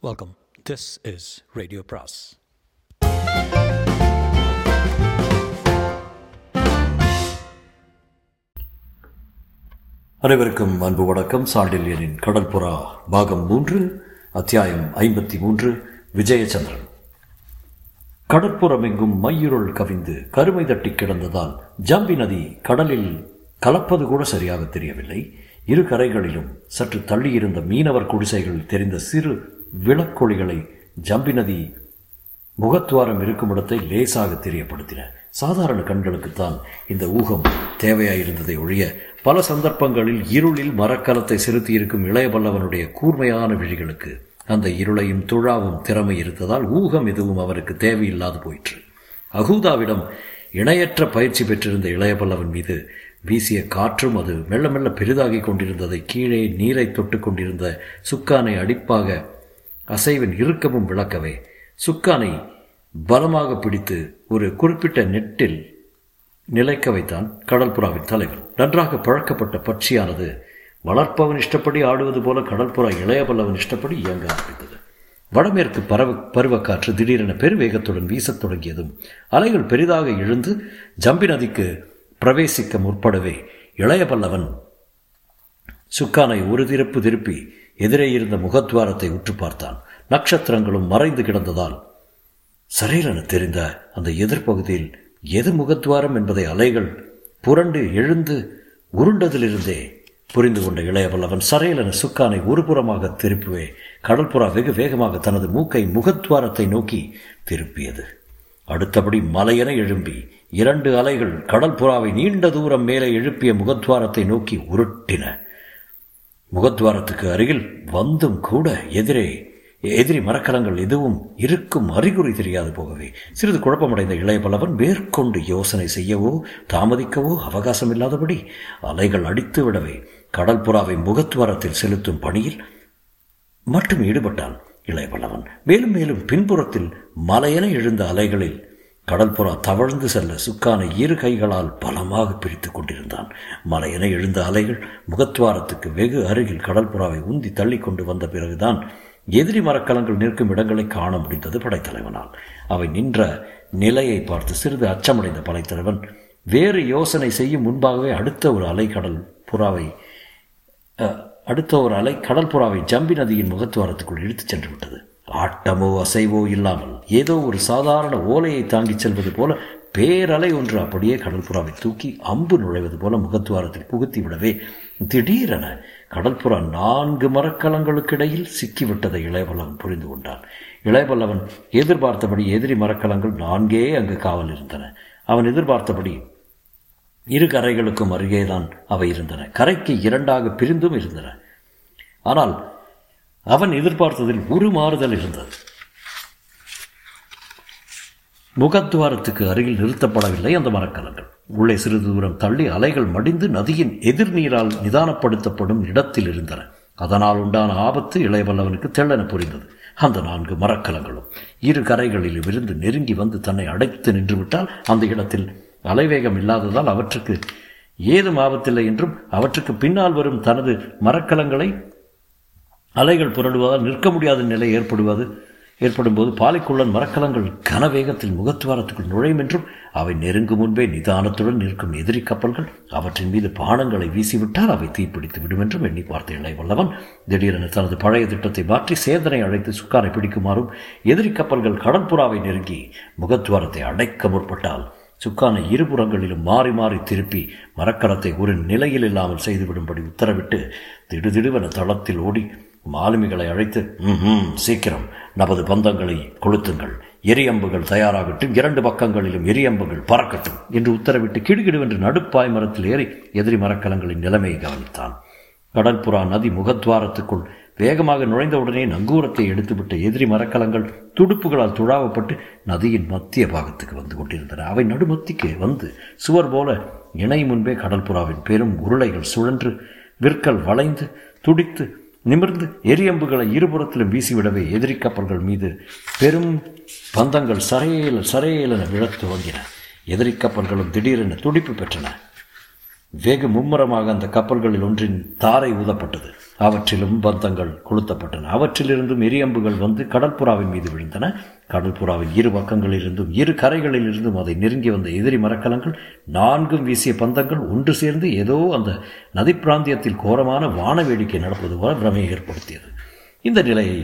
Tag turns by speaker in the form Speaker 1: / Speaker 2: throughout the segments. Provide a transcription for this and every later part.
Speaker 1: Welcome this is radio பிராஸ்
Speaker 2: அனைவருக்கும் அன்பு வணக்கம். சாண்டில்யனின் கடற்புறா பாகம் மூன்று அத்தியாயம் ஐம்பத்தி மூன்று விஜயச்சந்திரன். கடற்புறமெங்கும் மையுருள் கவிந்து கருமை தட்டி கிடந்ததால் ஜம்பி நதி கடலில் கலப்பது கூட சரியாக தெரியவில்லை. இரு கரைகளிலும் சற்று தள்ளியிருந்த மீனவர் குடிசைகள் தெரிந்த சிறு விளக்கொளிகளை ஜம்பி நதி முகத்துவாரம் இருக்கும் இடத்தை லேசாக தெரியப்படுத்தின. சாதாரண கண்களுக்குத்தான் இந்த ஊகம் தேவையாயிருந்ததை ஒழிய பல சந்தர்ப்பங்களில் இருளில் மரக்கலத்தை செலுத்தியிருக்கும் இளையபல்லவனுடைய கூர்மையான விழிகளுக்கு அந்த இருளையும் துழாவும் திறமை இருந்ததால் ஊகம் எதுவும் அவருக்கு தேவையில்லாது போயிற்று. அகூதாவிடம் இணையற்ற பயிற்சி பெற்றிருந்த இளையபல்லவன் மீது வீசிய காற்றும் அது மெல்ல மெல்ல பெரிதாகிக் கொண்டிருந்ததை கீழே நீரை தொட்டு கொண்டிருந்த சுக்கானை அடிப்பாக அசைவின் இறுக்கமும் விளக்கவே. சுக்கானை பலமாக பிடித்து ஒரு குறிப்பிட்ட நெட்டில் நிலைக்க வைத்தான் கடற்புறாவின் தலைவன். நன்றாக பழக்கப்பட்ட பட்சியானது வளர்ப்பவன் இஷ்டப்படி ஆடுவது போல கடற்புறா இளையபல்லவன் இஷ்டப்படி இயங்க ஆரம்பித்தது. வடமேற்கு பரவ பருவக்காற்று திடீரென பெருவேகத்துடன் வீசத் தொடங்கியதும் அலைகள் பெரிதாக எழுந்து ஜம்பி நதிக்கு பிரவேசிக்க முற்படவே இளையபல்லவன் சுக்கானை ஒரு திருப்பு திருப்பி எதிரே இருந்த முகத்வாரத்தை உற்று பார்த்தான். நட்சத்திரங்களும் மறைந்து கிடந்ததால் சரீரென தெரிந்த அந்த எதிர்ப்பகுதியில் எது முகத்வாரம் என்பதை அலைகள் புரண்டு எழுந்து உருண்டதிலிருந்தே புரிந்து கொண்ட இளையவல்லவன் சரையலன சுக்கானை ஒருபுறமாக திருப்பவே கடற்புறா வெகு வேகமாக தனது மூக்கை முகத்வாரத்தை நோக்கி திருப்பியது. அடுத்தபடி மலையென எழும்பி இரண்டு அலைகள் கடற்புறாவை நீண்ட தூரம் மேலே எழுப்பிய முகத்வாரத்தை நோக்கி உருட்டின. முகத்வாரத்துக்கு அருகில் வந்தும் கூட எதிரே எதிரி மரக்கலங்கள் எதுவும் இருக்கும் அறிகுறி தெரியாது போகவே. சிறிது குழப்பமடைந்த இளையபலவன் மேற்கொண்டு யோசனை செய்யவோ தாமதிக்கவோ அவகாசம் இல்லாதபடி அலைகள் அடித்து விடவே கடற்புறாவை முகத்வாரத்தில் செலுத்தும் பணியில் மட்டும் ஈடுபட்டான் இளையபல்லவன் மேலும் மேலும் பின்புறத்தில் மலையென எழுந்த அலைகளில் கடற்புறா தவழ்ந்து செல்ல சுக்கானை இரு கைகளால் பலமாக பிரித்து கொண்டிருந்தான். மலையென எழுந்த அலைகள் முகத்வாரத்துக்கு வெகு அருகில் கடற்புறாவை உந்தி தள்ளி கொண்டு வந்த பிறகுதான் எதிரி மரக்கலங்கள் நிற்கும் இடங்களை காண முடிந்தது படைத்தலைவனால். அவை நின்ற நிலையை பார்த்து சிறிது அச்சமடைந்த படைத்தலைவன் வேறு யோசனை செய்யும் முன்பாகவே அடுத்த ஒரு அலை கடல் புறாவை அடுத்த ஒரு அலை கடற்புறாவை ஜம்பி நதியின் முகத்துவாரத்துக்குள் இழுத்துச் சென்று விட்டது. ஆட்டமோ அசைவோ இல்லாமல் ஏதோ ஒரு சாதாரண ஓலையை தாங்கிச் செல்வது போல பேரலை ஒன்று அப்படியே கடற்புறாவை தூக்கி அம்பு நுழைவது போல முகத்துவாரத்தில் புகுத்தி விடவே திடீரென கடற்புறா நான்கு மரக்கலங்களுக்கிடையில் சிக்கிவிட்டதை இளையவல்லவன் புரிந்து கொண்டான். இளையவல்லவன் எதிர்பார்த்தபடி எதிரி மரக்கலங்கள் நான்கே அங்கு காவல் இருந்தன. அவன் எதிர்பார்த்தபடி இரு கரைகளுக்கும் அருகேதான் அவை இருந்தன. கரைக்கு இரண்டாக பிரிந்தும் இருந்தன. ஆனால் அவன் எதிர்பார்த்ததில் ஒரு மாறுதல் இருந்தது. முகத்துவாரத்துக்கு அருகில் நிறுத்தப்படவில்லை அந்த மரக்கலங்கள். உள்ளே சிறிது தூரம் தள்ளி அலைகள் மடிந்து நதியின் எதிர்நீரால் நிதானப்படுத்தப்படும் இடத்தில் இருந்தன. அதனால் உண்டான ஆபத்து இளையவல்லவனுக்கு தெள்ளன புரிந்தது. அந்த நான்கு மரக்கலங்களும் இரு கரைகளிலும் இருந்து நெருங்கி வந்து தன்னை அடைத்து நின்றுவிட்டால் அந்த இடத்தில் அலைவேகம் இல்லாததால் அவற்றுக்கு ஏதும் ஆபத்தில்லை என்றும் அவற்றுக்கு பின்னால் வரும் தனது மரக்கலங்களை அலைகள் புரடுவதால் நிற்க முடியாத நிலை ஏற்படுவது. ஏற்படும் போது பாலைக்குள்ளன் மரக்கலங்கள் கனவேகத்தில் முகத்துவாரத்துக்குள் நுழையும் என்றும் அவை நெருங்கும் முன்பே நிதானத்துடன் நிற்கும் எதிரி கப்பல்கள் அவற்றின் மீது பானங்களை வீசிவிட்டால் அவை தீப்பிடித்து விடும் என்றும் எண்ணி பார்த்த இளை வல்லவன் திடீரென தனது பழைய திட்டத்தை மாற்றி சேதனை அழைத்து சுக்காரை பிடிக்குமாறும் எதிரி கப்பல்கள் கடற்புறாவை நெருங்கி முகத்துவாரத்தை அடைக்க முற்பட்டால் சுக்கானை இருபுறங்களிலும் மாறி மாறி திருப்பி மரக்கலத்தை ஒரு நிலையில் இல்லாமல் செய்துவிடும்படி உத்தரவிட்டு திடுதிடுவென தளத்தில் ஓடி மாலுமிகளை அழைத்து ம் சீக்கிரம் நமது பந்தங்களை கொளுத்துங்கள். எரியம்புகள் தயாராகட்டும். இரண்டு பக்கங்களிலும் எரியம்புகள் பறக்கட்டும் என்று உத்தரவிட்டு கிடுகிடுவென்று நடுப்பாய் மரத்தில் ஏறி எதிரி மரக்கலங்களின் நிலைமையை கவனித்தான். கடற்புறா நதி முகத்வாரத்துக்குள் வேகமாக நுழைந்தவுடனே நங்கூரத்தை எடுத்துவிட்ட எதிரி மரக்கலங்கள் துடுப்புகளால் துழாவப்பட்டு நதியின் மத்திய பாகத்துக்கு வந்து கொண்டிருந்தன. அவை நடுமத்திக்கு வந்து சுவர் போல இணை முன்பே கடற்புறாவின் பெரும் உருளைகள் சுழன்று விற்கள் வளைந்து துடித்து நிமிர்ந்து எரியம்புகளை இருபுறத்திலும் வீசிவிடவே எதிரி கப்பல்கள் மீது பெரும் பந்தங்கள் சரையேல சரையேலென விழத் துவங்கின. எதிரி கப்பல்களும் திடீரென துடிப்பு பெற்றன. வெகு மும்முரமாக அந்த கப்பல்களில் ஒன்றின் தாரை ஊதப்பட்டது. அவற்றிலும் பந்தங்கள் கொளுத்தப்பட்டன. அவற்றிலிருந்தும் எரியம்புகள் வந்து கடற்புறாவின் மீது விழுந்தன. கடற்புறாவின் இரு பக்கங்களிலிருந்தும் இரு கரைகளிலிருந்தும் அதை நெருங்கி வந்த எதிரி மரக்கலங்கள் நான்கும் வீசிய பந்தங்கள் ஒன்று சேர்ந்து ஏதோ அந்த நதி பிராந்தியத்தில் கோரமான வான வேடிக்கை நடப்பது போல பிரமையை ஏற்படுத்தியது. இந்த நிலையை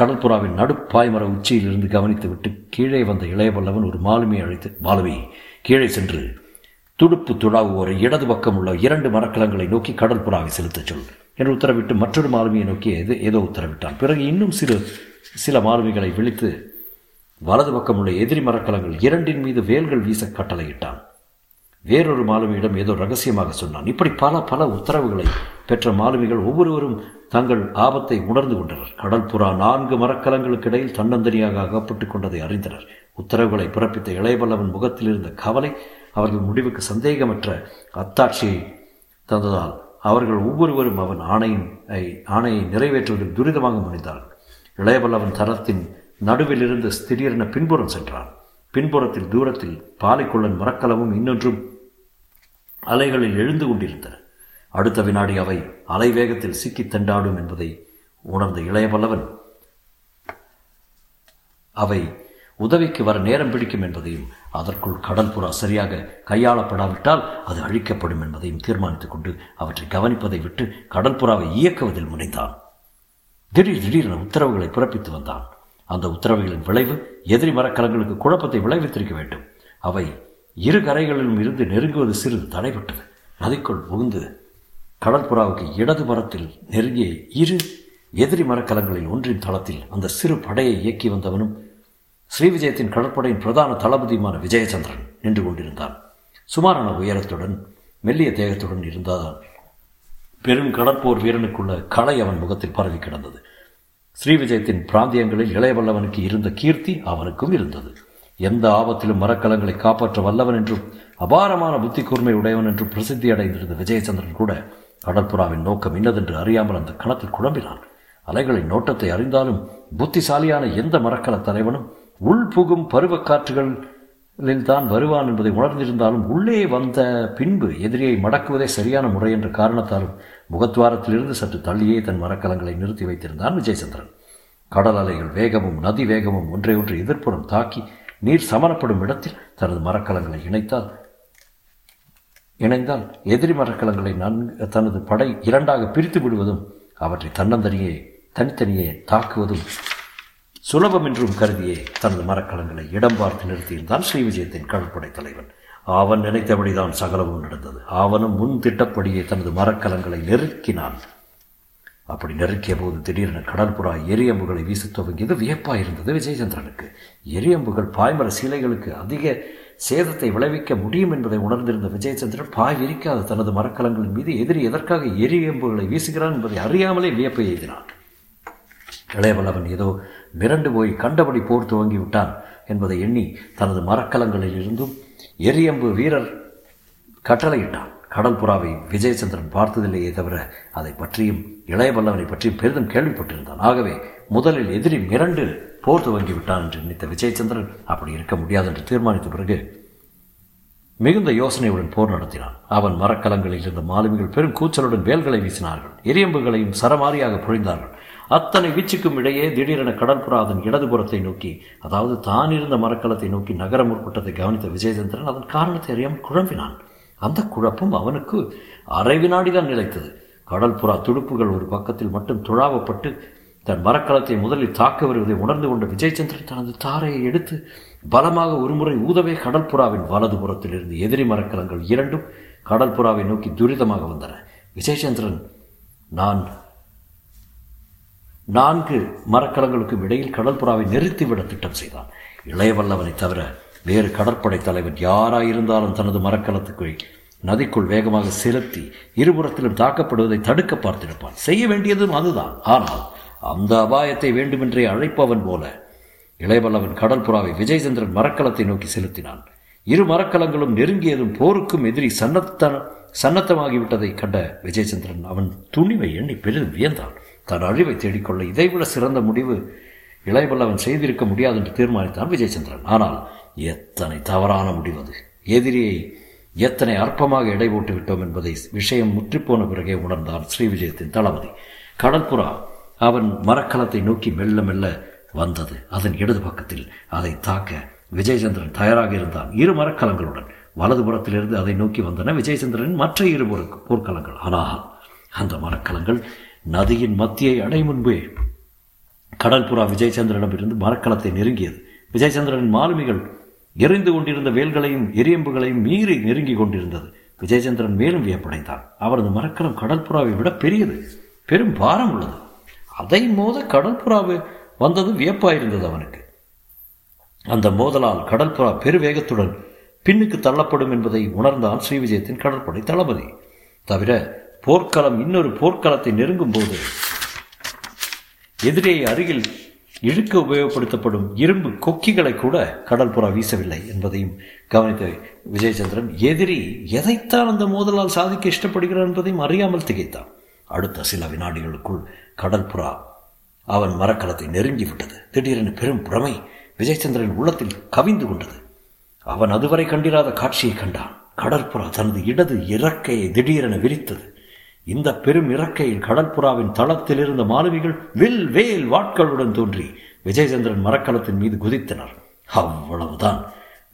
Speaker 2: கடற்புறாவின் நடுப்பாய்மர உச்சியிலிருந்து கவனித்துவிட்டு கீழே வந்த இளையவல்லவன் ஒரு மாலுமியை அழைத்து மாலுமி கீழே சென்று துடுப்பு துழாவுவோரை இடது பக்கம் உள்ள இரண்டு மரக்கலங்களை நோக்கி கடற்புறாவை செலுத்தச் சொல் என்று உத்தரவிட்டு மற்றொரு மாலுமியை நோக்கி ஏதோ ஏதோ உத்தரவிட்டான். பிறகு இன்னும் சிறு சில மாலுமிகளை விழித்து வலது பக்கம் உள்ள எதிரி மரக்கலங்கள் இரண்டின் மீது வேல்கள் வீச கட்டளையிட்டான். வேறொரு மாலுமியிடம் ஏதோ ரகசியமாக சொன்னான். இப்படி பல பல உத்தரவுகளை பெற்ற மாலுமிகள் ஒவ்வொருவரும் தங்கள் ஆபத்தை உணர்ந்து கொண்டனர். கடல் புறா நான்கு மரக்கலங்களுக்கு இடையில் தன்னந்தனியாக அகப்பட்டுக் கொண்டதை அறிந்தனர். உத்தரவுகளை பிறப்பித்த இளையவல்லவன் முகத்தில் இருந்த கவலை அவர்கள் முடிவுக்கு சந்தேகமற்ற அத்தாட்சியை தந்ததால் அவர்கள் ஒவ்வொருவரும் அவன் ஆணையின் ஆணையை நிறைவேற்றுவதில் துரிதமாக முடிந்தார்கள் இளையவல்லவன் தரத்தின் நடுவிலிருந்து திடீரென பின்புறம் சென்றான். பின்புறத்தில் தூரத்தில் பாலைக்குள்ளன் மரக்கலமும் இன்னொன்றும் அலைகளில் எழுந்து கொண்டிருந்தன. அடுத்த வினாடி அவை அலை வேகத்தில் சிக்கி தண்டாடும் என்பதை உணர்ந்த இளையவல்லவன் அவை உதவிக்கு வர நேரம் பிடிக்கும் என்பதையும் அதற்குள் கடல் புறா சரியாக கையாளப்படாவிட்டால் அது அழிக்கப்படும் என்பதையும் தீர்மானித்துக் கொண்டு அவற்றை கவனிப்பதை விட்டு கடல் புறாவை இயக்குவதில் முனைந்தான். திடீர் திடீரென உத்தரவுகளை பிறப்பித்து வந்தான். அந்த உத்தரவுகளின் விளைவு எதிரி மரக்கலங்களுக்கு குழப்பத்தை விளைவித்திருக்க வேண்டும். அவை இரு கரைகளிலும் இருந்து நெருங்குவது சிறிது தடைபட்டது. நதிக்குள் புகுந்து கடற்புறாவுக்கு இடது மரத்தில் நெருங்கிய இரு எதிரி மரக்கலங்களில் ஒன்றின் தளத்தில் அந்த சிறு படையை இயக்கி வந்தவனும் ஸ்ரீவிஜயத்தின் கடற்படையின் பிரதான தளபதியுமான விஜயச்சந்திரன் நின்று கொண்டிருந்தான். சுமாரான உயரத்துடன் மெல்லிய தேகத்துடன் இருந்தாதான். பெரும் கடற்போர் வீரனுக்குள்ள கலை அவன் முகத்தில் பரவி கிடந்தது. ஸ்ரீவிஜயத்தின் பிராந்தியங்களில் இளையவல்லவனுக்கு இருந்த கீர்த்தி அவனுக்கும் இருந்தது. எந்த ஆபத்திலும் மரக்கலங்களை காப்பாற்ற வல்லவன் என்றும் அபாரமான புத்தி கூர்மை உடையவன் என்றும் பிரசித்தி அடைந்திருந்த விஜயச்சந்திரன் கூட கடற்புறாவின் நோக்கம் இன்னதென்று அறியாமல் அந்த கணத்தில் குழம்பினான். அலைகளின் நோட்டத்தை அறிந்தாலும் புத்திசாலியான எந்த மரக்கல தலைவனும் உள்புகும் பருவக்காற்றுகளில் தான் வருவான் என்பதை உணர்ந்திருந்தாலும் உள்ளே வந்த பின்பு எதிரியை மடக்குவதே சரியான முறை என்ற காரணத்தாலும் முகத்வாரத்திலிருந்து சற்று தள்ளியே தன் மரக்கலங்களை நிறுத்தி வைத்திருந்தான் விஜயசந்திரன். கடல் அலைகள் வேகமும் நதி வேகமும் ஒன்றை ஒன்று எதிர்ப்புறம் தாக்கி நீர் சமரப்படும் இடத்தில் தனது மரக்கலங்களை இணைத்தால் இணைந்தால் எதிரி மரக்கலங்களை நன்கு தனது படை இரண்டாக பிரித்து விடுவதும் அவற்றை தன்னந்தனியே தனித்தனியே தாக்குவதும் சுலபம் என்றும் கருதியே தனது மரக்கலங்களை இடம் பார்த்து நிறுத்தியிருந்தான் ஸ்ரீ விஜயத்தின் கடற்படை தலைவன். அவன் நினைத்தபடிதான் சகலமும் நடந்தது. அவனும் முன் திட்டப்படியே தனது மரக்கலங்களை நெருக்கினான். அப்படி நெருக்கிய போது திடீரென கடற்புறா எரியம்புகளை வீச துவங்கியது வியப்பாயிருந்தது விஜயச்சந்திரனுக்கு. எரியம்புகள் பாய்மர சீலைகளுக்கு அதிக சேதத்தை விளைவிக்க முடியும் என்பதை உணர்ந்திருந்த விஜயச்சந்திரன் பாய் விரிக்காத தனது மரக்கலங்களின் மீது எதிரி எதற்காக எரியம்புகளை வீசுகிறான் என்பதை அறியாமலே வியப்பை எய்தினான். இளையவல்லவன் ஏதோ மிரண்டு போய் கண்டபடி போர் துவங்கி விட்டான் என்பதை எண்ணி தனது மரக்கலங்களில் இருந்தும் எரியம்பு வீரர் கட்டளையிட்டான். கடல் புறாவை விஜயச்சந்திரன் பார்த்ததில்லையே தவிர அதை பற்றியும் இளையவல்லவனை பற்றியும் பெரிதும் கேள்விப்பட்டிருந்தான். ஆகவே முதலில் எதிரி மிரண்டு போர் துவங்கி விட்டான் என்று நினைத்த விஜயச்சந்திரன் அப்படி இருக்க முடியாது என்று தீர்மானித்த பிறகு மிகுந்த யோசனையுடன் போர் நடத்தினான். அவன் மரக்கலங்களில் இருந்த மாலுமிகள் பெரும் கூச்சலுடன் வேல்களை வீசினார்கள். எரியம்புகளையும் சரமாரியாக புழிந்தார்கள். அத்தனை வீச்சுக்கும் இடையே திடீரென கடற்புறா அதன் இடதுபுறத்தை நோக்கி அதாவது தான் இருந்த மரக்கலத்தை நோக்கி நகர முற்பட்டதை கவனித்த விஜயதந்திரன் அதன் காரணத்தை அறியாமல் குழம்பினான். அந்த குழப்பம் அவனுக்கு அரை வினாடிதான் நிலைத்தது. கடல்புறா துடுப்புகள் ஒரு பக்கத்தில் மட்டும் துழாவப்பட்டு தன் மரக்கலத்தை முதலில் தாக்க வருவதை உணர்ந்து கொண்ட விஜயச்சந்திரன் தனது தாரையை எடுத்து பலமாக ஒருமுறை ஊதவே கடற்புறாவின் வலது புறத்தில் இருந்து எதிரி மரக்கலங்கள் இரண்டும் கடற்புறாவை நோக்கி துரிதமாக வந்தன. விஜயச்சந்திரன் நான் நான்கு மரக்கலங்களுக்கும் இடையில் கடற்புறாவை நிறுத்திவிட திட்டம் செய்தான். இளையவல்லவனை தவிர வேறு கடற்படை தலைவன் யாராயிருந்தாலும் தனது மரக்கலத்துக்கு நதிக்குள் வேகமாக செலுத்தி இருபுறத்திலும் தாக்கப்படுவதை தடுக்க பார்த்திருப்பான். செய்ய வேண்டியதும் அதுதான். ஆனால் அந்த அபாயத்தை வேண்டுமென்றே அழைப்பவன் போல இளையவல்லவன் கடற்புறாவை விஜயசந்திரன் மரக்கலத்தை நோக்கி செலுத்தினான். இரு மரக்கலங்களும் நெருங்கியதும் போருக்கும் எதிரி சன்னத்த சன்னத்தமாகிவிட்டதை கண்ட விஜயசந்திரன் அவன் துணிவை எண்ணி பெரிதும் வியந்தான். தன் அழிவை தேடிக்கொள்ள இதைவிட சிறந்த முடிவு இளையபல்லவன் செய்திருக்க முடியாது என்று தீர்மானித்தான் விஜயச்சந்திரன். ஆனால் எத்தனை தவறான முடிவது எதிரியை எத்தனை அற்பமாக எடை போட்டு விட்டோம் என்பதை விஷயம் முற்றிப்போன பிறகே உணர்ந்தான் ஸ்ரீ விஜயத்தின் தளபதி. கடற்புறா அவன் மரக்கலத்தை நோக்கி மெல்ல மெல்ல வந்தது. அதன் இடது பக்கத்தில் அதை தாக்க விஜயச்சந்திரன் தயாராக இருந்தான். இரு மரக்கலங்களுடன் வலதுபுறத்திலிருந்து அதை நோக்கி வந்தன விஜயச்சந்திரன் மற்ற இரு போர்க்கலங்கள் போர்க்களங்கள் ஆனால் அந்த மரக்கலங்கள் நதியின் மத்தியை அடையும் முன்பே கடற்புறா விஜயச்சந்திரனிடமிருந்து மரக்கலத்தை நெருங்கியது. விஜயச்சந்திரனின் மாலுமிகள் எரிந்து கொண்டிருந்த வேல்களையும் எரியம்புகளையும் மீறி நெருங்கி கொண்டிருந்தது. விஜயச்சந்திரன் மேலும் வியப்படைந்தான். அவரது மரக்கலம் கடற்புறாவை விட பெரியது. பெரும் பாரம் உள்ளது. அதை மோத கடற்புறாவு வந்தது வியப்பாயிருந்தது அவனுக்கு. அந்த மோதலால் கடற்புறா பெருவேகத்துடன் பின்னுக்கு தள்ளப்படும் என்பதை உணர்ந்தான் ஸ்ரீவிஜயத்தின் கடற்படை தளபதி. தவிர போர்க்களம் இன்னொரு போர்க்களத்தை நெருங்கும் போது எதிரே அருகில் இழுக்க உபயோகப்படுத்தப்படும் இரும்பு கொக்கிகளை கூட கடற்புறா வீசவில்லை என்பதையும் கவனித்த விஜயச்சந்திரன் எதிரி எதைத்தான் அந்த மோதலால் சாதிக்க இஷ்டப்படுகிறான் என்பதையும் அறியாமல் திகைத்தான். அடுத்த சில வினாடிகளுக்குள் கடற்புறா அவன் மரக்கலத்தை நெருங்கி விட்டது. திடீரென பெரும் பிரமை விஜயச்சந்திரன் உள்ளத்தில் கவிந்து கொண்டது. அவன் அதுவரை கண்டிராத காட்சியை கண்டான். கடற்புறா தனது இடது இறக்கையை திடீரென விரித்தது. இந்த பெரும் இறக்கையில் கடற்புறாவின் தளத்தில் இருந்த மாலுமிகள் வில் வேல் வாட்களுடன் தோன்றி விஜயச்சந்திரன் மரக்கலத்தின் மீது குதித்தனர். அவ்வளவுதான்.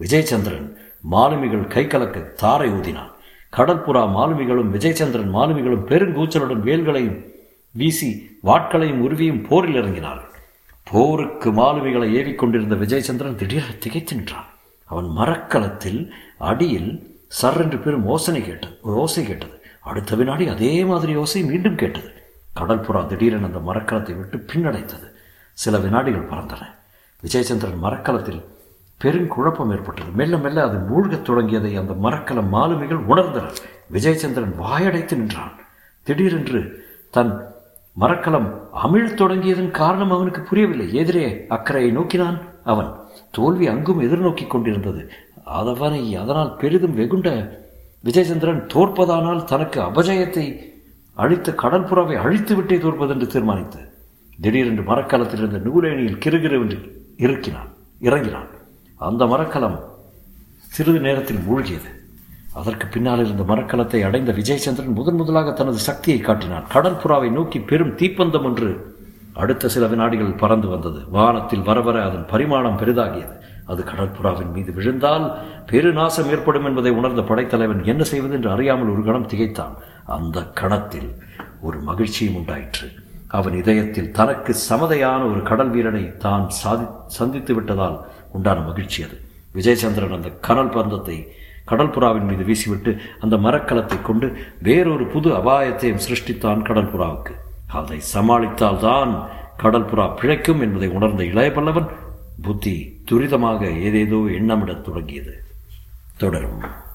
Speaker 2: விஜயச்சந்திரன் மாலுமிகள் கை கலக்க தாரை ஊதினான். கடற்புறா மாலுமிகளும் விஜயச்சந்திரன் மாலுமிகளும் பெருங்கூச்சலுடன் வேல்களையும் வீசி வாட்களையும் உருவியும் போரில் இறங்கினார்கள். போருக்கு மாலுமிகளை ஏவிக்கொண்டிருந்த விஜயச்சந்திரன் திடீரென திகைத்து நின்றான். அவன் மரக்கலத்தில் அடியில் சர்ரென்று பெரும் ஓசனை கேட்டது ஓசை கேட்டது. அடுத்த வினாடி அதே மாதிரி ஓசை மீண்டும் கேட்டது. கடற்புறா திடீரென அந்த மரக்கலத்தை விட்டு பின்னடைத்தது. சில வினாடிகள் பறந்தன. விஜயச்சந்திரன் மரக்கலத்தில் பெருங்குழப்பம் ஏற்பட்டது. மெல்ல மெல்ல அது மூழ்கத் தொடங்கியதை அந்த மரக்கலம் மாலுமிகள் உணர்ந்தனர். விஜயச்சந்திரன் வாயடைத்து நின்றான். திடீரென்று தன் மரக்கலம் அமிழ் தொடங்கியதன் காரணம் அவனுக்கு புரியவில்லை. எதிரே அக்கறையை நோக்கினான் அவன். தோல்வி அங்கும் எதிர்நோக்கி கொண்டிருந்தது. அதவனை அதனால் பெரிதும் வெகுண்ட விஜயசந்திரன் தோற்பதானால் தனக்கு அபஜயத்தை அழித்த கடற்புறாவை அழித்து விட்டே தோற்பதென்று தீர்மானித்து திடீரென்று மரக்கலத்தில் இருந்த நூலேணியில் கிருகிருவென்று இறுக்கினான் இறங்கினான். அந்த மரக்கலம் சிறிது நேரத்தில் மூழ்கியது. அதற்கு பின்னால் இருந்த மரக்கலத்தை அடைந்த விஜயசந்திரன் முதன் முதலாக தனது சக்தியை காட்டினான். கடற்புறாவை நோக்கி பெரும் தீப்பந்தம் ஒன்று அடுத்த சில வினாடிகள் பறந்து வந்தது. வானத்தில் வர வர அதன் பரிமாணம் பெரிதாகியது. அது கடற்புறாவின் மீது விழுந்தால் பெருநாசம் ஏற்படும் என்பதை உணர்ந்த படைத்தலைவன் என்ன செய்வது என்று அறியாமல் ஒரு கணம் திகைத்தான். அந்த கணத்தில் ஒரு மகிழ்ச்சியும் உண்டாயிற்று. அவன் இதயத்தில் தனக்கு சமதையான ஒரு கடல் வீரனை தான் சாதி சந்தித்து விட்டதால் உண்டான மகிழ்ச்சி அது. விஜயசந்திரன் அந்த கனல் பந்தத்தை கடல்புறாவின் மீது வீசிவிட்டு அந்த மரக்கலத்தை கொண்டு வேறொரு புது அபாயத்தையும் சிருஷ்டித்தான் கடல்புறாவுக்கு அதை சமாளித்தால்தான் கடல்புறா பிழைக்கும் என்பதை உணர்ந்த இளைய பல்லவன் புத்தி துரிதமாக ஏதேதோ எண்ணமிடத் தொடங்கியது. தொடரும்.